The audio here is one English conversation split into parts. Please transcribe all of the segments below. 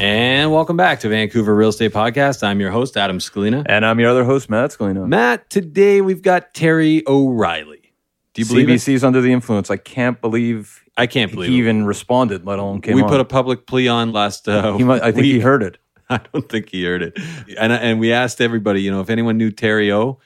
And welcome back to Vancouver Real Estate Podcast. I'm your host, Adam Scalina. And I'm your other host, Matt Scalina. Matt, today we've got Terry O'Reilly. Do you believe it? CBC's under the influence. I can't believe I can't believe he it. even responded, let alone came we on. put a public plea on last. Uh, he might, I think he heard it. I don't think he heard it. And and we asked everybody, you know, if anyone knew Terry O,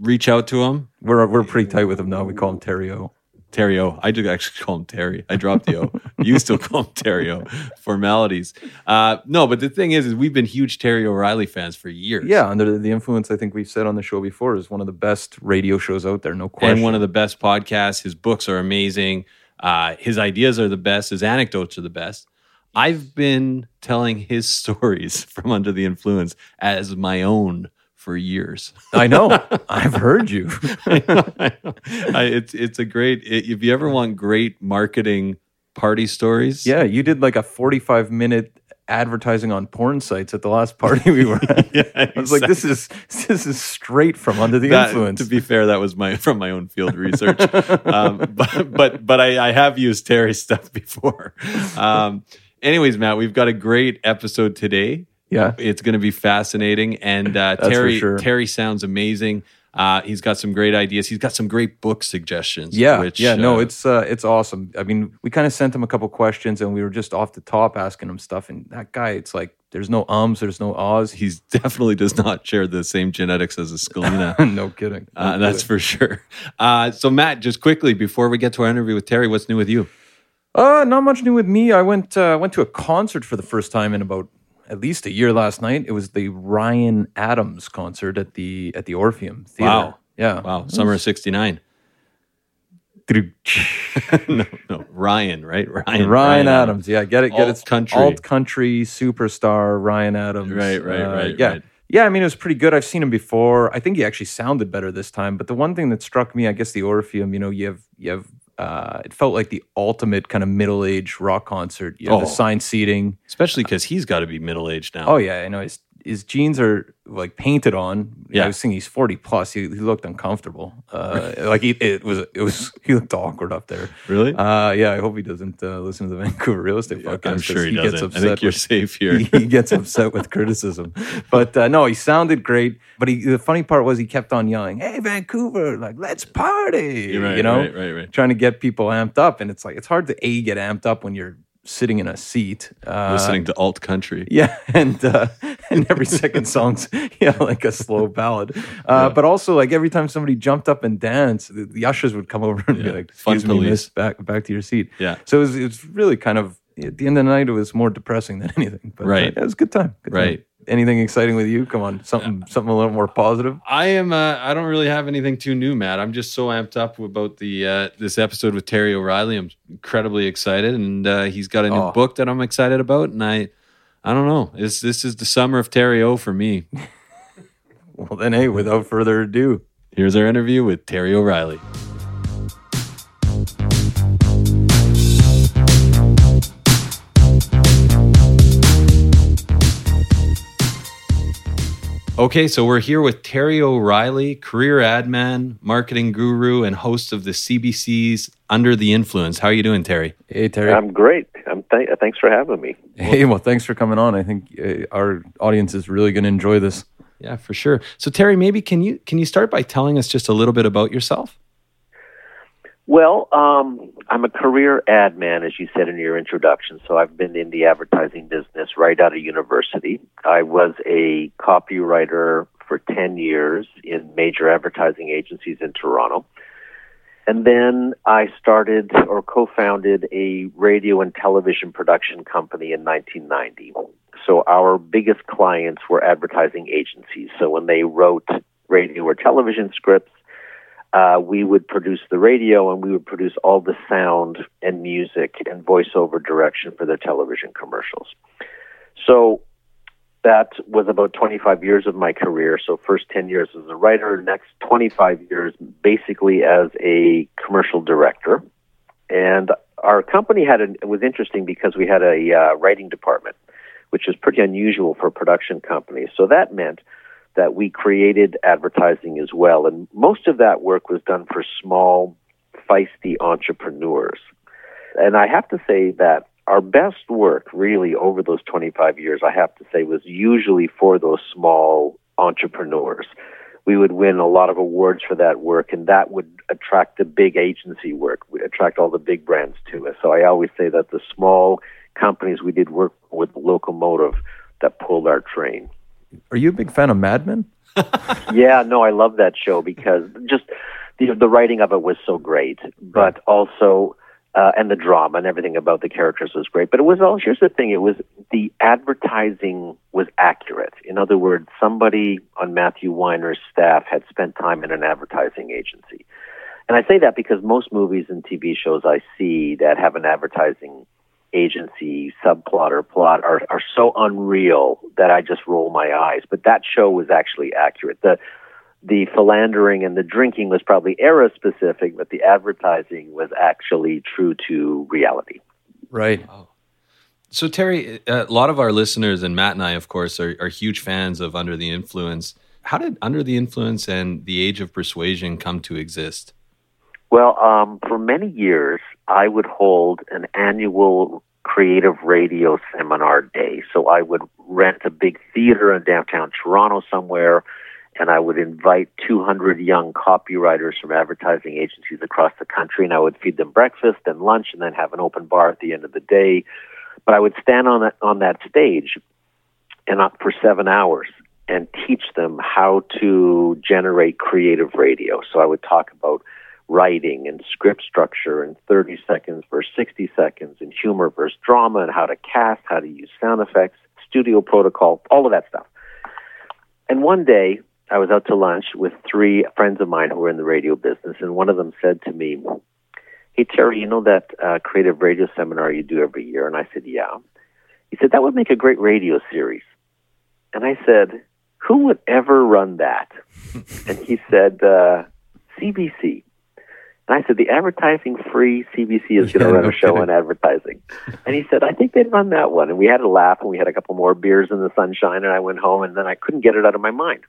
reach out to him. We're we're pretty tight with him now. We call him Terry O. Terry O. I do actually call him Terry. I dropped the O. you still call him Terry O. Formalities. Uh, no, but the thing is, is we've been huge Terry O'Reilly fans for years. Yeah, under the influence, I think we've said on the show before, is one of the best radio shows out there. No question. and one of the best podcasts. His books are amazing. Uh, his ideas are the best. His anecdotes are the best. I've been telling his stories from Under the Influence as my own for years. I know. I've heard you. I know, I know. I, it's it's a great. If you ever want great marketing party stories, Yeah, you did like a 45 minute advertising on porn sites at the last party we were at. Yeah, I was like, this is this is straight from under the That- influence. To be fair, that was my from my own field research. um, but but but I, I have used Terry's stuff before. Um, anyways, Matt, we've got a great episode today. Yeah. It's going to be fascinating, and uh, Terry sure. Terry sounds amazing. Uh, he's got some great ideas. He's got some great book suggestions. Yeah, which, yeah, no, uh, it's uh, it's awesome. I mean, we kind of sent him a couple questions, and we were just off the top asking him stuff. And that guy, it's like there's no ums, there's no ahs. he definitely does not share the same genetics as a Scalina. no kidding. No Uh, that's for sure. Uh, so, Matt, just quickly before we get to our interview with Terry, what's new with you? Uh, not much new with me. I went uh, went to a concert for the first time in about at least a year last night. It was the Ryan Adams concert at the at the Orpheum Theater. Wow. Yeah. Wow, summer of '69. no, no, Ryan, right? Ryan, Ryan, Adams. Yeah, get it, get it. country. alt country superstar Ryan Adams. Right, right, Uh, right, Yeah, right. yeah. I mean, it was pretty good. I've seen him before. I think he actually sounded better this time. But the one thing that struck me, I guess, the Orpheum. You know, you have you have. Uh, it felt like the ultimate kind of middle aged rock concert. You have Oh. the signed seating. Especially because he's got to be middle aged now. Oh yeah, I know his his jeans are like painted on. Yeah. I was thinking he's forty plus. He, he looked uncomfortable. Uh, like he, it was it was he looked awkward up there. really? Uh, yeah, I hope he doesn't uh, listen to the Vancouver real estate podcast. I'm sure he, gets doesn't. I upset think you're with- safe here. he gets upset with criticism. But uh, no, he sounded great. But he, the funny part was he kept on yelling, "Hey, Vancouver! Like, let's party!" Right, you know, right, right, right. trying to get people amped up. And it's like it's hard to a get amped up when you're sitting in a seat, uh, listening to alt country. Yeah, and uh, and every second song's yeah like a slow ballad. Uh, Yeah. But also like every time somebody jumped up and danced, the, the ushers would come over and be Yeah. like, Fun "Excuse me, police. miss, back back to your seat." Yeah. So it was, it was really kind of at the end of the night, it was more depressing than anything. But uh, Right. it was a good time. Good time. Anything exciting with you? Come on, something something a little more positive. I am. Uh, I don't really have anything too new, Matt. I'm just so amped up about the uh, this episode with Terry O'Reilly. I'm incredibly excited, and uh, he's got a new Oh. book that I'm excited about. And I, I don't know. This this is the summer of Terry O for me. Well, then, hey, without further ado, Here's our interview with Terry O'Reilly. Okay, so we're here with Terry O'Reilly, career ad man, marketing guru, and host of the CBC's Under the Influence. How are you doing, Terry? hey Terry. I'm great. I'm th- thanks for having me. hey, well, thanks for coming on. I think uh, our audience is really going to enjoy this. Yeah, for sure. So, Terry, maybe can you can you start by telling us just a little bit about yourself? Well, um, I'm a career ad man, as you said in your introduction. So I've been in the advertising business right out of university. I was a copywriter for 10 years in major advertising agencies in Toronto. And then I started or co founded a radio and television production company in 1990. So our biggest clients were advertising agencies. So when they wrote radio or television scripts, uh, we would produce the radio and we would produce all the sound and music and voiceover direction for their television commercials. So that was about 25 years of my career. So first 10 years as a writer, next 25 years basically as a commercial director. And our company had an, it was interesting because we had a uh, writing department, which is pretty unusual for production companies. So that meant that we created advertising as well. And most of that work was done for small, feisty entrepreneurs. And I have to say that our best work, really, over those 25 years, I have to say, was usually for those small entrepreneurs. We would win a lot of awards for that work, and that would attract the big agency work, we attract all the big brands to us. So I always say that the small companies we did work with locomotive that pulled our train. Are you a big fan of Mad Men? yeah, no, I love that show because just the the writing of it was so great, but also uh, and the drama and everything about the characters was great. But it was all here's the thing: it was the advertising was accurate. In other words, somebody on Matthew Weiner's staff had spent time in an advertising agency, and I say that because most movies and TV shows I see that have an advertising agency subplot or plot are, are so unreal that I just roll my eyes. But that show was actually accurate. The the philandering and the drinking was probably era specific, but the advertising was actually true to reality. Right. So, Terry, uh, a lot of our listeners and Matt and I, of course, are, are huge fans of Under the Influence. How did Under the Influence and The Age of Persuasion come to exist? Well, um, for many years, I would hold an annual creative radio seminar day. So I would rent a big theater in downtown Toronto somewhere, and I would invite 200 young copywriters from advertising agencies across the country, and I would feed them breakfast and lunch, and then have an open bar at the end of the day. But I would stand on that on that stage, and up for seven hours, and teach them how to generate creative radio. So I would talk about writing and script structure and 30 seconds versus 60 seconds and humor versus drama and how to cast, how to use sound effects, studio protocol, all of that stuff. And one day I was out to lunch with three friends of mine who were in the radio business, and one of them said to me, Hey, Terry, you know that uh, creative radio seminar you do every year? And I said, Yeah. He said, That would make a great radio series. And I said, Who would ever run that? and he said, uh, CBC. And I said, the advertising free CBC is going to Yeah, run no a show kidding. on advertising. and he said, I think they'd run that one. And we had a laugh and we had a couple more beers in the sunshine and I went home and then I couldn't get it out of my mind.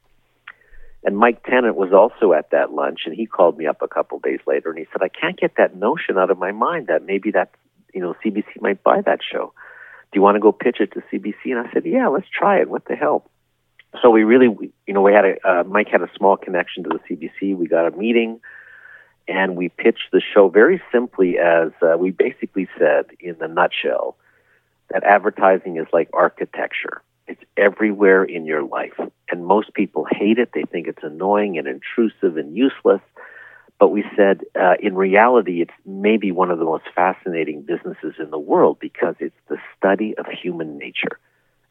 And Mike Tennant was also at that lunch and he called me up a couple days later and he said, I can't get that notion out of my mind that maybe that, you know, CBC might buy that show. Do you want to go pitch it to CBC? And I said, yeah, let's try it. What the hell? So we really, you know, we had a, uh, Mike had a small connection to the CBC. We got a meeting and we pitched the show very simply as uh, we basically said in a nutshell that advertising is like architecture. It's everywhere in your life. And most people hate it. They think it's annoying and intrusive and useless. But we said, uh, in reality, it's maybe one of the most fascinating businesses in the world because it's the study of human nature.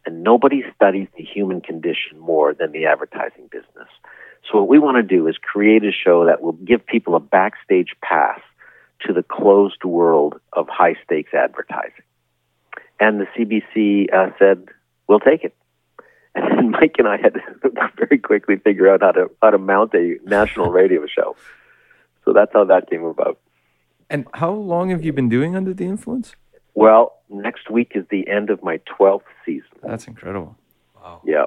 And nobody studies the human condition more than the advertising business. So what we want to do is create a show that will give people a backstage pass to the closed world of high stakes advertising. And the CBC uh, said, we'll take it. And Mike and I had to very quickly figure out how to how to mount a national radio show. So that's how that came about. And how long have you been doing Under the Influence? Well, next week is the end of my 12th season. That's incredible. Wow. Yeah.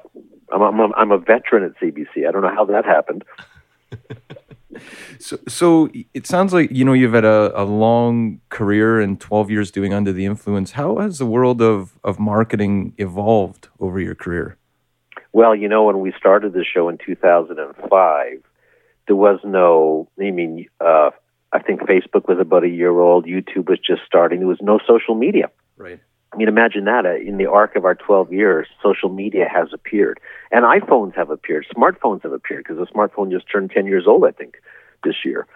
I'm, I'm, I'm a veteran at CBC. I don't know how that happened. So, so it sounds like you know you've had a, a long career and 12 years doing Under the Influence. How has the world of, of marketing evolved over your career? Well, you know, when we started the show in 2005, there was no, I mean, uh, I think Facebook was about a year old, YouTube was just starting, there was no social media. Right. I mean, imagine that. Uh, in the arc of our 12 years, social media has appeared. And iPhones have appeared. Smartphones have appeared because the smartphone just turned 10 years old, I think, this year.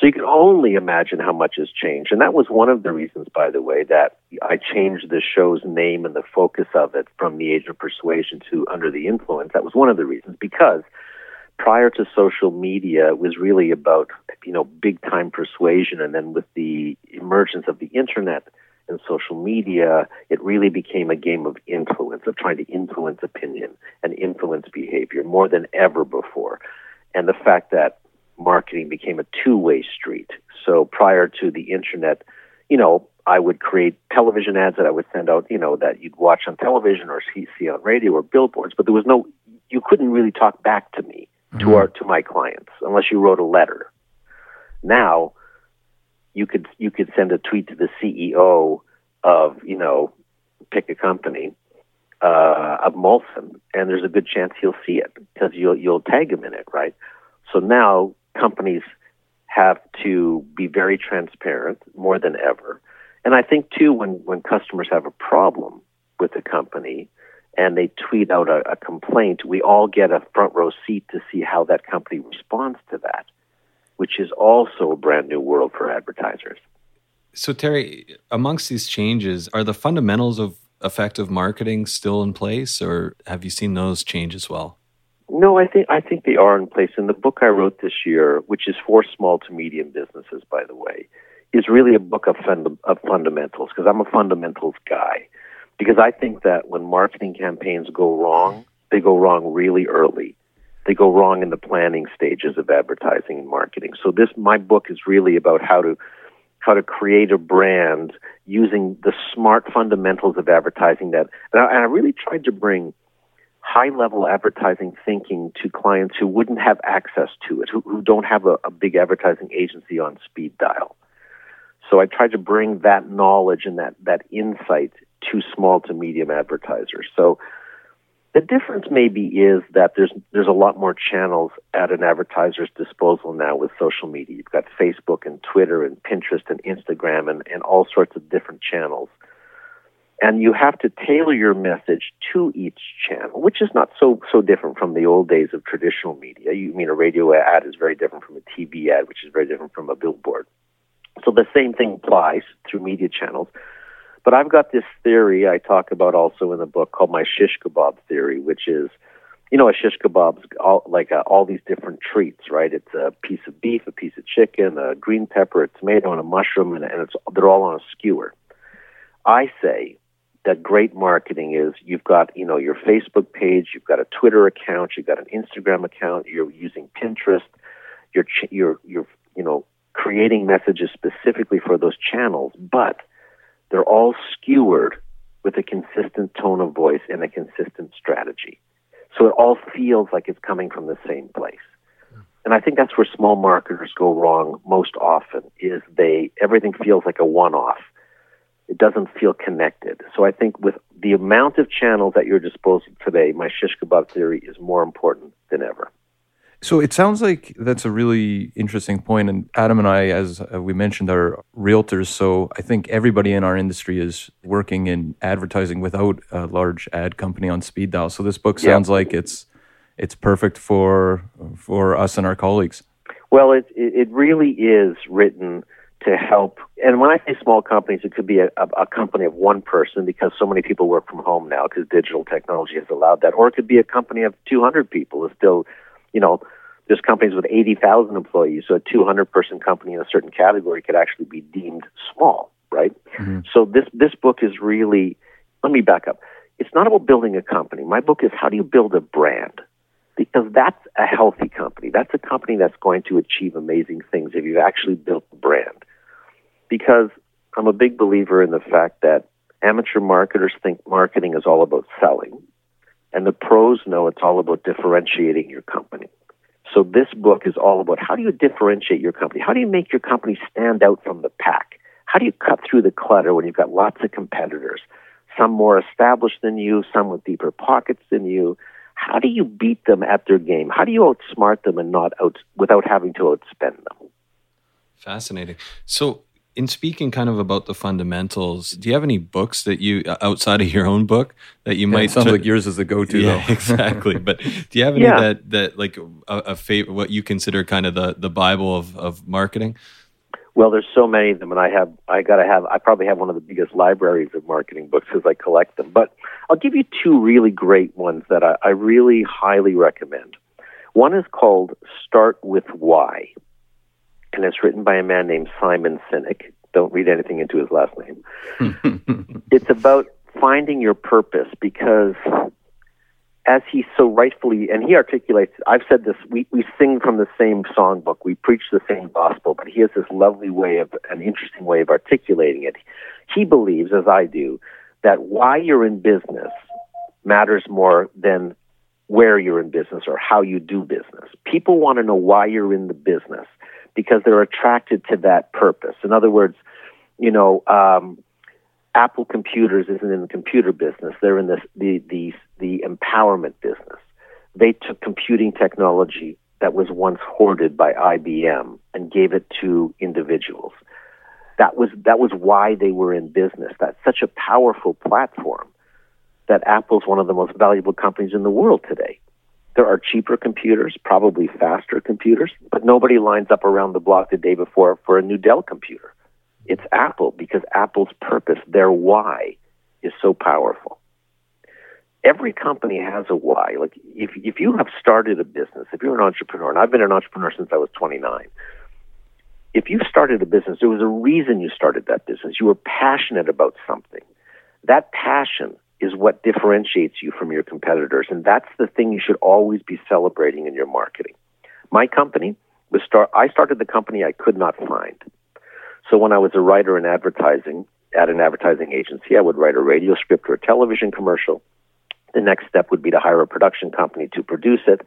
So you can only imagine how much has changed. And that was one of the reasons, by the way, that I changed the show's name and the focus of it from The Age of Persuasion to Under the Influence. That was one of the reasons because prior to social media, it was really about, you know, big time persuasion. And then with the emergence of the internet, and social media, it really became a game of influence, of trying to influence opinion and influence behavior more than ever before. And the fact that marketing became a two way street. So prior to the internet, you know, I would create television ads that I would send out, you know, that you'd watch on television or see, on radio or billboards, but there was no, you couldn't really talk back to me, mm-hmm. to our, to my clients, unless you wrote a letter. Now, you could you could send a tweet to the CEO of you know pick a company uh, of Molson, and there's a good chance he'll see it because you'll you'll tag him in it, right? So now companies have to be very transparent more than ever, and I think too when when customers have a problem with a company and they tweet out a, a complaint, we all get a front row seat to see how that company responds to that, which is also a brand new world for advertisers. So, Terry, amongst these changes, are the fundamentals of effective marketing still in place, or have you seen those change as well? No, I think I think they are in place. In the book I wrote this year, which is for small to medium businesses, by the way, is really a book of, fund- of fundamentals because I'm a fundamentals guy. Because I think that when marketing campaigns go wrong, they go wrong really early. They go wrong in the planning stages of advertising and marketing. So this my book is really about how to how to create a brand using the smart fundamentals of advertising that and I, and I really tried to bring high level advertising thinking to clients who wouldn't have access to it, who, who don't have a, a big advertising agency on speed dial. So I tried to bring that knowledge and that, that insight to small to medium advertisers. So the difference maybe is that there's there's a lot more channels at an advertiser's disposal now with social media. You've got Facebook and Twitter and Pinterest and Instagram and, and all sorts of different channels. And you have to tailor your message to each channel, which is not so so different from the old days of traditional media. You mean a radio ad is very different from a TV ad, which is very different from a billboard. So the same thing applies through media channels. But I've got this theory I talk about also in the book called my shish kebab theory, which is, you know, a shish kebab's all, like uh, all these different treats, right? It's a piece of beef, a piece of chicken, a green pepper, a tomato, and a mushroom, and, and it's they're all on a skewer. I say that great marketing is you've got you know your Facebook page, you've got a Twitter account, you've got an Instagram account, you're using Pinterest, you're you're you're you know creating messages specifically for those channels, but they're all skewered with a consistent tone of voice and a consistent strategy. So it all feels like it's coming from the same place. And I think that's where small marketers go wrong most often is they everything feels like a one-off. It doesn't feel connected. So I think with the amount of channels at your disposal today, my shish kebab theory is more important than ever. So it sounds like that's a really interesting point. And Adam and I, as uh, we mentioned, are realtors. So I think everybody in our industry is working in advertising without a large ad company on speed dial. So this book sounds like it's it's perfect for for us and our colleagues. Well, it it really is written to help. And when I say small companies, it could be a, a, company of one person because so many people work from home now because digital technology has allowed that, or it could be a company of 200 people. It's still you know, there's companies with 80,000 employees, so a 200 person company in a certain category could actually be deemed small, right? Mm-hmm. So this this book is really let me back up. It's not about building a company. My book is how do you build a brand? Because that's a healthy company. That's a company that's going to achieve amazing things if you've actually built a brand. Because I'm a big believer in the fact that amateur marketers think marketing is all about selling and the pros know it's all about differentiating your company. So this book is all about how do you differentiate your company? How do you make your company stand out from the pack? How do you cut through the clutter when you've got lots of competitors, some more established than you, some with deeper pockets than you? How do you beat them at their game? How do you outsmart them and not out without having to outspend them? Fascinating. So in speaking kind of about the fundamentals, do you have any books that you uh, outside of your own book that you yeah, might? sounds t- like yours is the go-to. Yeah, exactly. But do you have any yeah. that that like a, a favorite, what you consider kind of the the Bible of of marketing? Well, there's so many of them, and I have I gotta have I probably have one of the biggest libraries of marketing books as I collect them. But I'll give you two really great ones that I, I really highly recommend. One is called Start with Why and it's written by a man named Simon Sinek. Don't read anything into his last name. it's about finding your purpose because, as he so rightfully, and he articulates, I've said this, we, we sing from the same songbook, we preach the same gospel, but he has this lovely way of, an interesting way of articulating it. He believes, as I do, that why you're in business matters more than where you're in business or how you do business. People want to know why you're in the business because they're attracted to that purpose. In other words, you know, um, Apple Computers isn't in the computer business; they're in this, the the the empowerment business. They took computing technology that was once hoarded by IBM and gave it to individuals. That was that was why they were in business. That's such a powerful platform that Apple's one of the most valuable companies in the world today. There are cheaper computers, probably faster computers, but nobody lines up around the block the day before for a new Dell computer. It's Apple because Apple's purpose, their why, is so powerful. Every company has a why. Like if if you have started a business, if you're an entrepreneur, and I've been an entrepreneur since I was 29, if you started a business, there was a reason you started that business. You were passionate about something. That passion is what differentiates you from your competitors. And that's the thing you should always be celebrating in your marketing. My company was start I started the company I could not find. So when I was a writer in advertising at an advertising agency, I would write a radio script or a television commercial. The next step would be to hire a production company to produce it.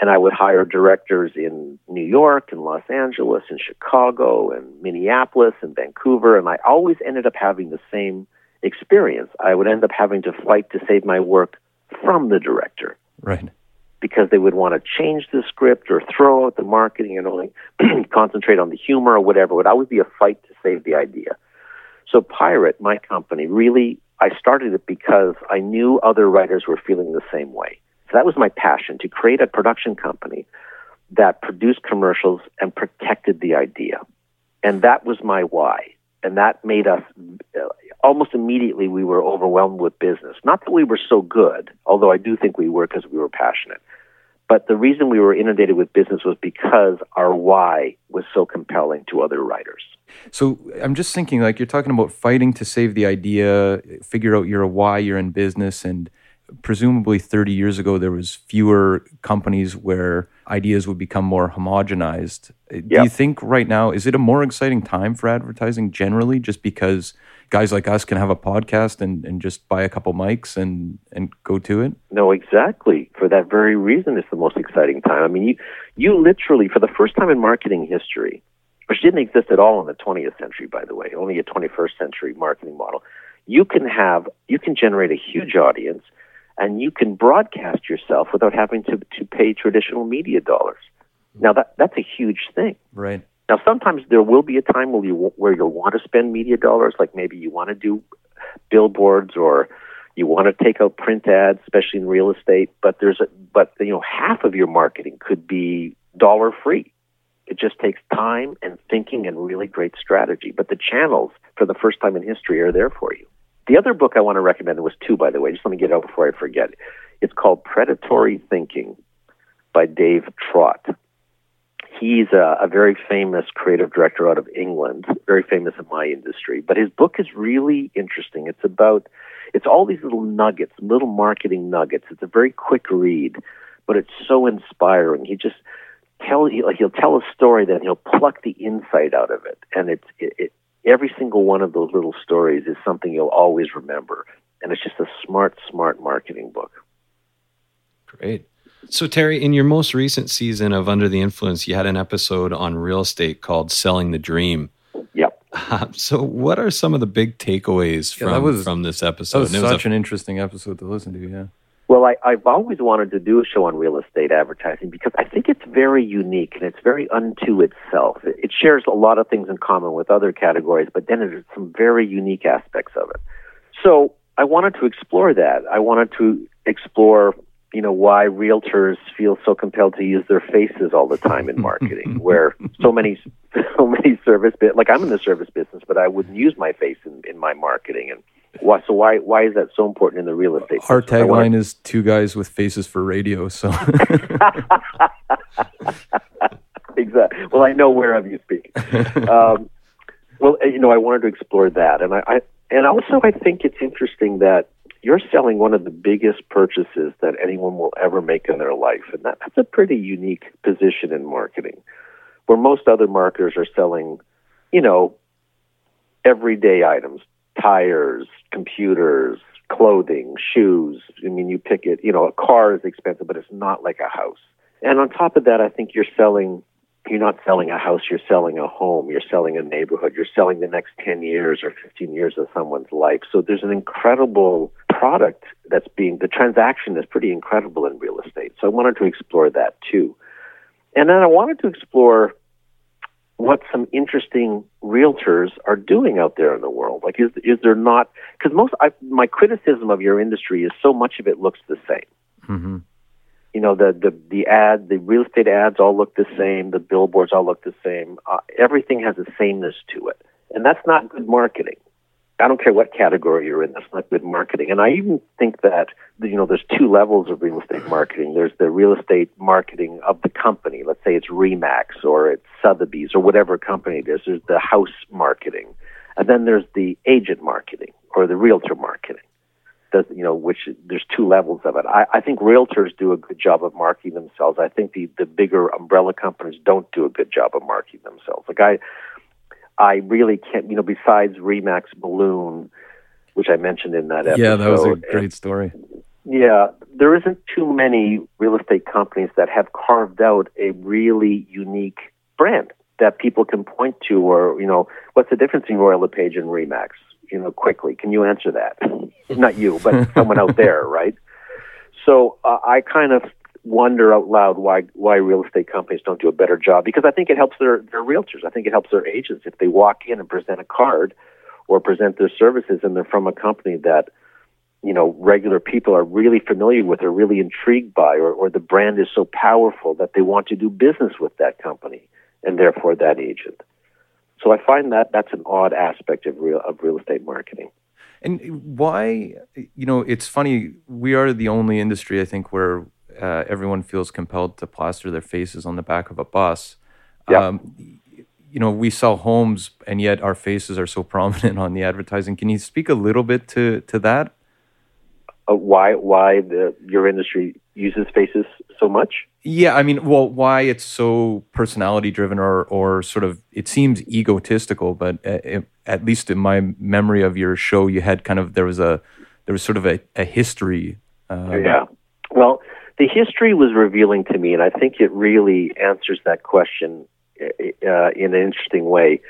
And I would hire directors in New York and Los Angeles and Chicago and Minneapolis and Vancouver. And I always ended up having the same experience. I would end up having to fight to save my work from the director. Right. Because they would want to change the script or throw out the marketing and only concentrate on the humor or whatever. It would always be a fight to save the idea. So, Pirate, my company, really, I started it because I knew other writers were feeling the same way. So, that was my passion to create a production company that produced commercials and protected the idea. And that was my why. And that made us uh, almost immediately we were overwhelmed with business. Not that we were so good, although I do think we were because we were passionate. But the reason we were inundated with business was because our why was so compelling to other writers. So I'm just thinking, like, you're talking about fighting to save the idea, figure out your why you're in business. And presumably 30 years ago, there was fewer companies where ideas would become more homogenized. Yep. Do you think right now, is it a more exciting time for advertising generally, just because guys like us can have a podcast and, and just buy a couple mics and, and go to it? No, exactly. For that very reason, it's the most exciting time. I mean, you, you literally, for the first time in marketing history, which didn't exist at all in the 20th century, by the way, only a 21st century marketing model, you can have, you can generate a huge audience and you can broadcast yourself without having to, to pay traditional media dollars. Now that that's a huge thing. Right. Now sometimes there will be a time where you where you'll want to spend media dollars, like maybe you want to do billboards or you want to take out print ads, especially in real estate. But there's a but you know half of your marketing could be dollar free. It just takes time and thinking and really great strategy. But the channels, for the first time in history, are there for you. The other book I want to recommend, was two, by the way, just let me get it out before I forget. It's called Predatory Thinking by Dave Trott. He's a, a very famous creative director out of England, very famous in my industry. But his book is really interesting. It's about, it's all these little nuggets, little marketing nuggets. It's a very quick read, but it's so inspiring. He just, tell like he'll tell a story, then he'll pluck the insight out of it, and it's it, it, every single one of those little stories is something you'll always remember, and it's just a smart, smart marketing book. Great. So Terry, in your most recent season of Under the Influence, you had an episode on real estate called "Selling the Dream." Yep. Uh, so, what are some of the big takeaways Yeah, from that was- from this That episode? was And it was such a- an interesting episode to listen to. Yeah. Well, I, I've always wanted to do a show on real estate advertising because I think it's very unique and it's very unto itself. It, it shares a lot of things in common with other categories, but then there's some very unique aspects of it. So I wanted to explore that. I wanted to explore, you know, why realtors feel so compelled to use their faces all the time in marketing, where so many, so many service bit like I'm in the service business, but I wouldn't use my face in, in my marketing and. Why, so why why is that so important in the real estate? Our business? Tagline is two guys with faces for radio. So exactly. Well, I know where of you speak. um, well, you know, I wanted to explore that, and I, I and also I think it's interesting that you're selling one of the biggest purchases that anyone will ever make in their life, and that, that's a pretty unique position in marketing, where most other marketers are selling, you know, everyday items, tires, computers, clothing, shoes. I mean, you pick it. You know, a car is expensive, but it's not like a house. And on top of that, I think you're selling. You're not selling a house. You're selling a home. You're selling a neighborhood. You're selling the next 10 years or 15 years of someone's life. So there's an incredible product that's being, the transaction is pretty incredible in real estate. So I wanted to explore that too. And then I wanted to explore what some interesting realtors are doing out there in the world. Like, is is there not? Because most I, my criticism of your industry is so much of it looks the same. hmm You know, the the the ad, the real estate ads all look the same. The billboards all look the same. Uh, everything has a sameness to it, and that's not good marketing. I don't care what category you're in. That's not good marketing. And I even think that you know there's two levels of real estate marketing. There's the real estate marketing of the company. Let's say it's Remax or it's Sotheby's or whatever company it is. There's the house marketing, and then there's the agent marketing or the realtor marketing. Does you know which there's two levels of it. I, I think realtors do a good job of marketing themselves. I think the the bigger umbrella companies don't do a good job of marketing themselves. Like I I really can't, you know, besides Remax Balloon, which I mentioned in that episode. yeah, that was a great story. yeah, there isn't too many real estate companies that have carved out a really unique brand that people can point to, or you know, what's the difference between Royal LePage and Remax? You know, quickly, can you answer that? Not you, but someone out there, right? So uh, I kind of wonder out loud why why real estate companies don't do a better job because I think it helps their their realtors. I think it helps their agents if they walk in and present a card or present their services and they're from a company that you know regular people are really familiar with or really intrigued by or, or the brand is so powerful that they want to do business with that company and therefore that agent. So I find that that's an odd aspect of real of real estate marketing. And why, you know, it's funny. We are the only industry, I think, where uh, everyone feels compelled to plaster their faces on the back of a bus. Yeah. Um, you know, we sell homes, and yet our faces are so prominent on the advertising. Can you speak a little bit to to that? Uh, why why the your industry uses faces so much? Yeah, I mean, well, why it's so personality driven, or or sort of it seems egotistical, but it, at least in my memory of your show, you had kind of there was a there was sort of a, a history. Uh, Yeah. Well, the history was revealing to me, and I think it really answers that question uh, in an interesting way.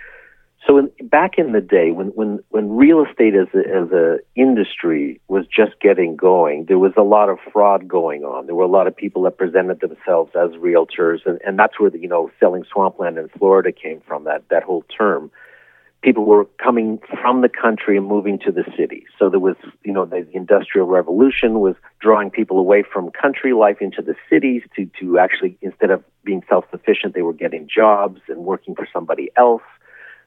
So in, back in the day, when, when, when real estate as a, as a industry was just getting going, there was a lot of fraud going on. There were a lot of people that presented themselves as realtors, and, and that's where the, you know selling swampland in Florida came from. That that whole term. People were coming from the country and moving to the city. So there was, you know, the industrial revolution was drawing people away from country life into the cities to to actually instead of being self sufficient, they were getting jobs and working for somebody else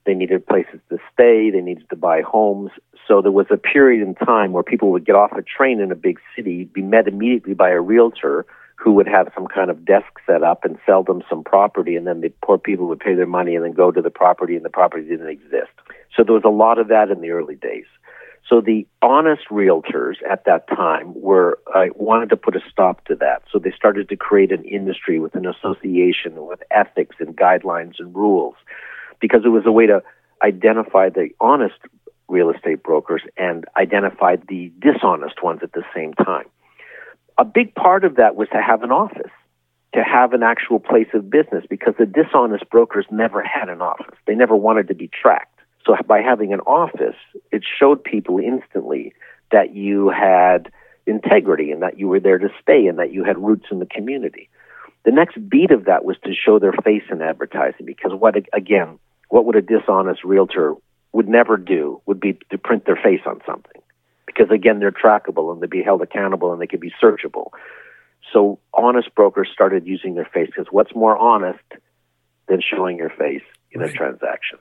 they needed places to stay. They needed to buy homes. So there was a period in time where people would get off a train in a big city, be met immediately by a realtor who would have some kind of desk set up and sell them some property, and then the poor people would pay their money and then go to the property, and the property didn't exist. So there was a lot of that in the early days. So the honest realtors at that time were uh, wanted to put a stop to that. So they started to create an industry with an association with ethics and guidelines and rules because it was a way to identify the honest real estate brokers and identify the dishonest ones at the same time. A big part of that was to have an office, to have an actual place of business, because the dishonest brokers never had an office. They never wanted to be tracked. So by having an office, it showed people instantly that you had integrity and that you were there to stay and that you had roots in the community. The next beat of that was to show their face in advertising because what again what would a dishonest realtor would never do would be to print their face on something. Because again they're trackable and they'd be held accountable and they could be searchable. So honest brokers started using their face because what's more honest than showing your face in right. a transaction?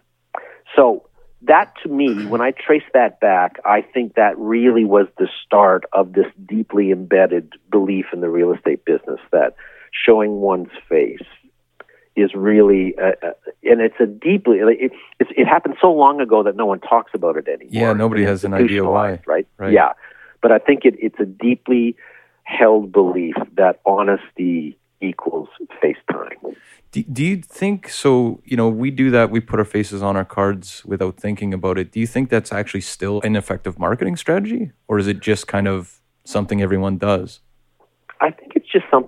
So that to me when i trace that back i think that really was the start of this deeply embedded belief in the real estate business that showing one's face is really, uh, uh, and it's a deeply, it, it, it happened so long ago that no one talks about it anymore. Yeah, nobody has an idea why. Right? right? Yeah. But I think it, it's a deeply held belief that honesty equals FaceTime. Do, do you think so? You know, we do that, we put our faces on our cards without thinking about it. Do you think that's actually still an effective marketing strategy? Or is it just kind of something everyone does? I think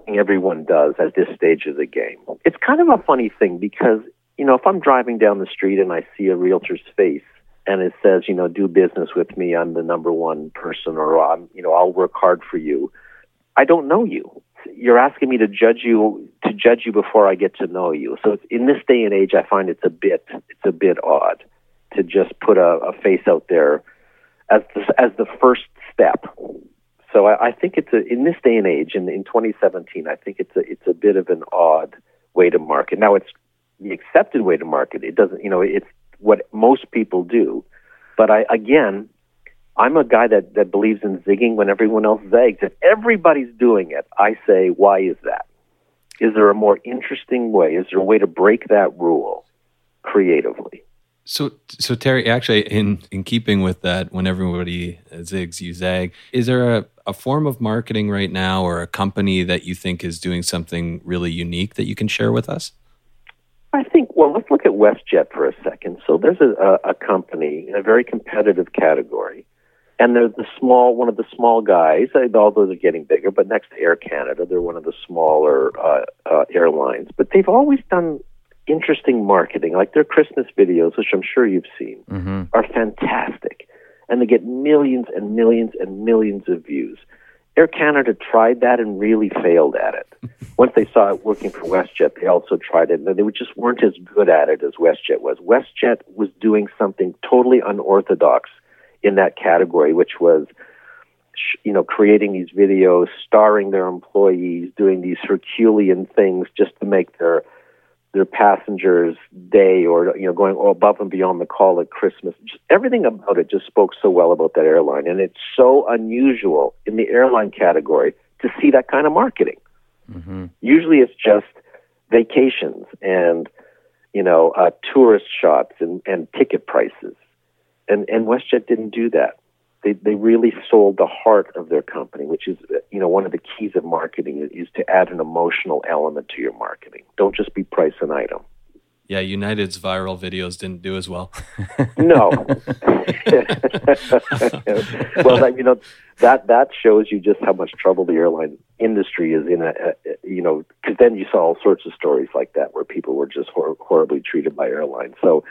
something everyone does at this stage of the game. It's kind of a funny thing because, you know, if I'm driving down the street and I see a realtor's face and it says, you know, do business with me, I'm the number one person, or I'm, you know, I'll work hard for you. I don't know you. You're asking me to judge you to judge you before I get to know you. So in this day and age, I find it's a bit it's a bit odd to just put a, a face out there as the, as the first step so I, I think it's a in this day and age, in, in 2017, I think it's a it's a bit of an odd way to market. Now it's the accepted way to market. It doesn't, you know, it's what most people do. But I again, I'm a guy that that believes in zigging when everyone else zags. If everybody's doing it, I say, why is that? Is there a more interesting way? Is there a way to break that rule creatively? So, so Terry, actually, in in keeping with that, when everybody zigs, you zag. Is there a, a form of marketing right now, or a company that you think is doing something really unique that you can share with us? I think. Well, let's look at WestJet for a second. So, there's a, a company in a very competitive category, and they're the small, one of the small guys. All those are getting bigger, but next to Air Canada, they're one of the smaller uh, uh, airlines. But they've always done interesting marketing, like their Christmas videos, which I'm sure you've seen, mm-hmm. are fantastic. And they get millions and millions and millions of views. Air Canada tried that and really failed at it. Once they saw it working for WestJet, they also tried it, and they just weren't as good at it as WestJet was. WestJet was doing something totally unorthodox in that category, which was you know, creating these videos, starring their employees, doing these Herculean things just to make their their passengers' day or you know going above and beyond the call at Christmas. Just everything about it just spoke so well about that airline, and it's so unusual in the airline category to see that kind of marketing. Mm-hmm. Usually, it's just vacations and you know uh, tourist shots and, and ticket prices, and and WestJet didn't do that they, they really sold the heart of their company, which is, you know, one of the keys of marketing is, to add an emotional element to your marketing. Don't just be price and item. Yeah, United's viral videos didn't do as well. no. well, that, you know, that that shows you just how much trouble the airline industry is in. A, a you know, because then you saw all sorts of stories like that where people were just hor- horribly treated by airlines. So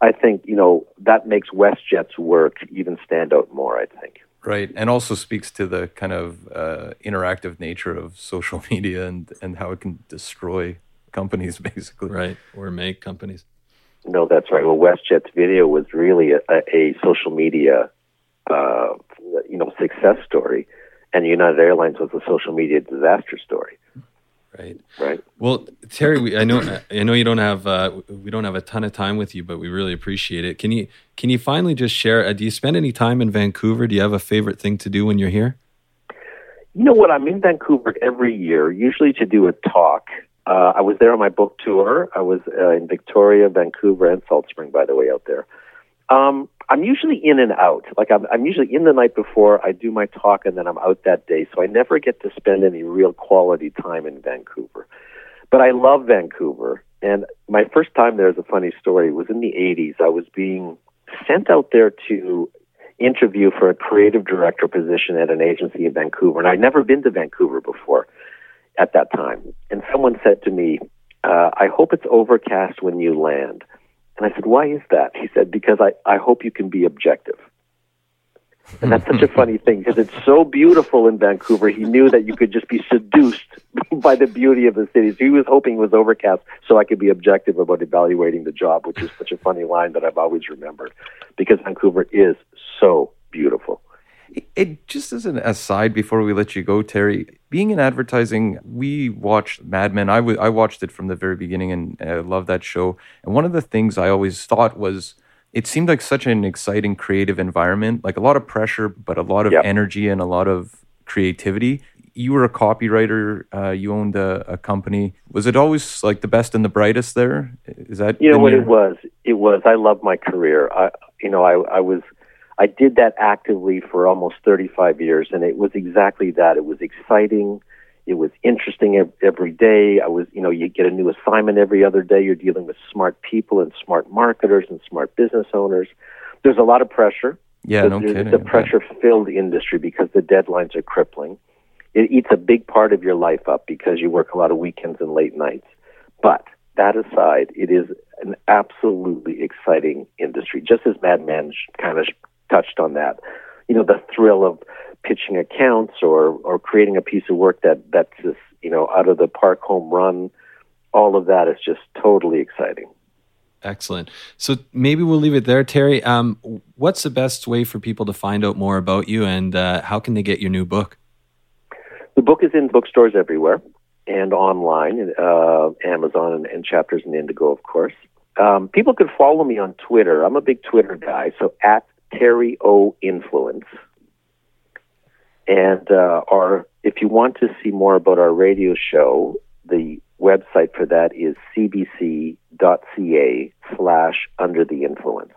I think you know that makes WestJet's work even stand out more. I think. Right, and also speaks to the kind of uh, interactive nature of social media and and how it can destroy companies, basically. Right, or make companies. No, that's right. Well, WestJet's video was really a, a social media, uh, you know, success story, and United Airlines was a social media disaster story. Right. Right. Well, Terry, we, I know I know you don't have uh, we don't have a ton of time with you, but we really appreciate it. Can you can you finally just share? Uh, do you spend any time in Vancouver? Do you have a favorite thing to do when you're here? You know what? I'm in Vancouver every year, usually to do a talk. Uh, I was there on my book tour. I was uh, in Victoria, Vancouver, and Salt Spring, by the way, out there. Um, I'm usually in and out. Like I'm, I'm usually in the night before I do my talk, and then I'm out that day. So I never get to spend any real quality time in Vancouver. But I love Vancouver, and my first time there is a funny story. It was in the '80s. I was being sent out there to interview for a creative director position at an agency in Vancouver, and I'd never been to Vancouver before at that time. And someone said to me, uh, "I hope it's overcast when you land." And I said, Why is that? He said, Because I, I hope you can be objective. And that's such a funny thing because it's so beautiful in Vancouver. He knew that you could just be seduced by the beauty of the city. So he was hoping it was overcast so I could be objective about evaluating the job, which is such a funny line that I've always remembered because Vancouver is so beautiful. It just as an aside before we let you go, Terry. Being in advertising, we watched Mad Men. I, w- I watched it from the very beginning, and I love that show. And one of the things I always thought was, it seemed like such an exciting, creative environment. Like a lot of pressure, but a lot of energy and a lot of creativity. You were a copywriter. Uh, you owned a, a company. Was it always like the best and the brightest there? Is that You know what your- it was? It was. I love my career. I, you know, I, I was, I did that actively for almost 35 years, and it was exactly that. It was exciting. It was interesting ev- every day. I was, you know, you get a new assignment every other day. You're dealing with smart people and smart marketers and smart business owners. There's a lot of pressure. Yeah, no kidding. It's a pressure-filled industry because the deadlines are crippling. It eats a big part of your life up because you work a lot of weekends and late nights. But that aside, it is an absolutely exciting industry. Just as Mad Men kind of touched on that, you know, the thrill of pitching accounts or or creating a piece of work that that's just you know out of the park home run. All of that is just totally exciting. Excellent. So maybe we'll leave it there, Terry. Um, what's the best way for people to find out more about you, and uh, how can they get your new book? The book is in bookstores everywhere and online, uh, Amazon and, and Chapters and Indigo, of course. Um, people can follow me on Twitter. I'm a big Twitter guy, so at Terry O Influence. And uh, or if you want to see more about our radio show, the website for that is cbc.ca slash under the influence.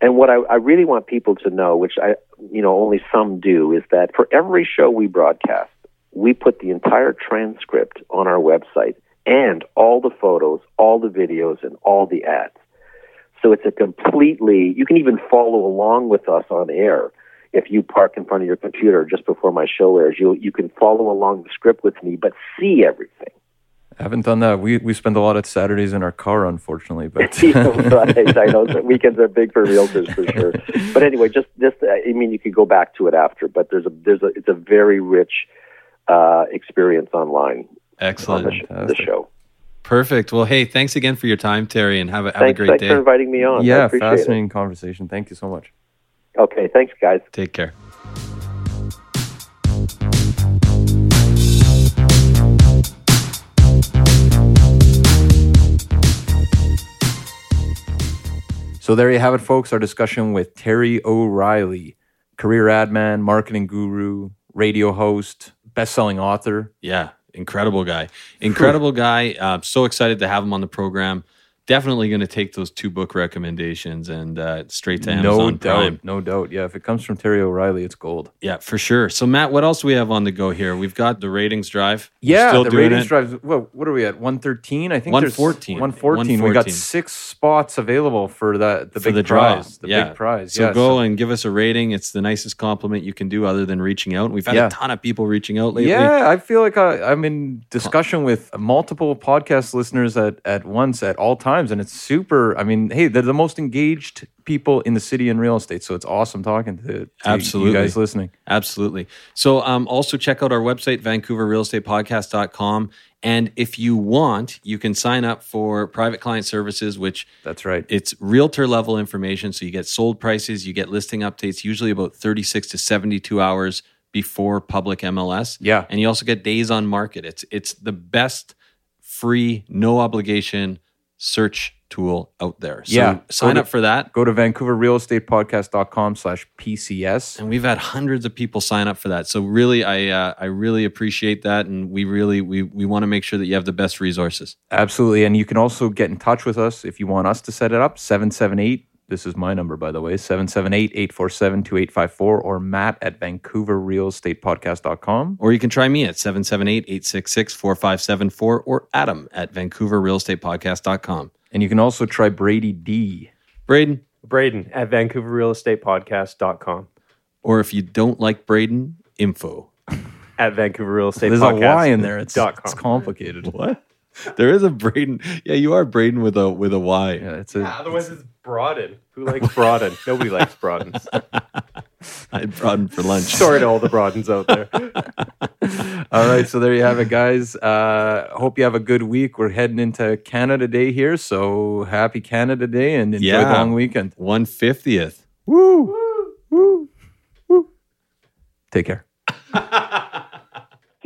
And what I, I really want people to know, which I, you know, only some do, is that for every show we broadcast, we put the entire transcript on our website and all the photos, all the videos, and all the ads. So it's a completely, you can even follow along with us on air. If you park in front of your computer just before my show airs, you you can follow along the script with me, but see everything. I haven't done that. We we spend a lot of Saturdays in our car, unfortunately. But Yeah, right. I know that weekends are big for realtors for sure. But anyway, just just uh, I mean, you could go back to it after, but there's a there's a it's a very rich uh, experience online on Excellent. the, sh- the Fantastic. show. Perfect. Well, hey, thanks again for your time, Terry, and have a, have Thanks, a great thanks day. Thanks for inviting me on. I yeah, appreciate fascinating conversation. Thank you so much. Okay, thanks, guys. Take care. So there you have it, folks. Our discussion with Terry O'Reilly, career ad man, marketing guru, radio host, best-selling author. Yeah, incredible guy. Incredible guy. Uh, so excited to have him on the program. Definitely going to take those two book recommendations and uh, straight to no Amazon doubt, Prime. no doubt. Yeah, if it comes from Terry O'Reilly, it's gold. Yeah, for sure. So, Matt, what else do we have on the go here? We've got the ratings drive. Yeah, still the ratings it. drive. Well, what are we at? One thirteen, I think. 114. 114. We got six spots available for that. The for big the prize. drive. The yeah. big prize. So yeah, go and give us a rating. It's the nicest compliment you can do other than reaching out. We've had Yeah. a ton of people reaching out lately. Yeah, I feel like I, I'm in discussion with multiple podcast listeners at, at once at all times. Times, and it's super. I mean, hey, they're the most engaged people in the city in real estate, so it's awesome talking to, to Absolutely. you guys listening. Absolutely. So um, also check out our website, vancouverrealestatepodcast.com. And if you want, you can sign up for private client services, which That's right. it's realtor level information. So you get sold prices, you get listing updates, usually about 36 to 72 hours before public MLS. Yeah. And you also get days on market. It's it's the best free, no obligation search tool out there. So Yeah. sign to- up for that. Go to vancouverrealestatepodcast.com slash PCS. and we've had hundreds of people sign up for that. So really, I uh, I really appreciate that, and we really we we want to make sure that you have the best resources. Absolutely. And you can also get in touch with us if you want us to set it up. 778. This is my number, by the way 778 847 2854 or Matt at vancouverrealestatepodcast.com. Or you can try me at 778-866-4574 or Adam at vancouverrealestatepodcast.com. And you can also try Brady D. Braden, Braden at VancouverRealEstatePodcast.com. or if you don't like Braden, info. At Vancouver Real Estate There's a Y in there. It's, dot it's complicated. What? There is a Braden. Yeah, you are Braden with a with a Y. Yeah, it's a, Yeah, otherwise it's Broaden. Who likes Broaden? Nobody likes Broadens. I brought him for lunch. Sorry to all the Broadens out there. All right, so there you have it, guys. Uh, hope you have a good week. We're heading into Canada Day here, so happy Canada Day and enjoy Yeah. the long weekend. One fiftieth. Woo, woo, woo. Take care.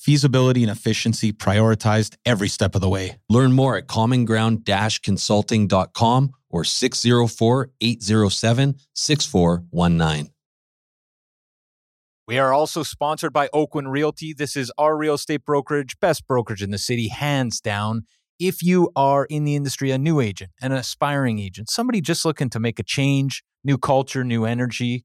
feasibility and efficiency prioritized every step of the way. Learn more at commonground-consulting.com or 604-807-6419. We are also sponsored by Oakwyn Realty. This is our real estate brokerage, best brokerage in the city, hands down. If you are in the industry, a new agent, an aspiring agent, somebody just looking to make a change, new culture, new energy,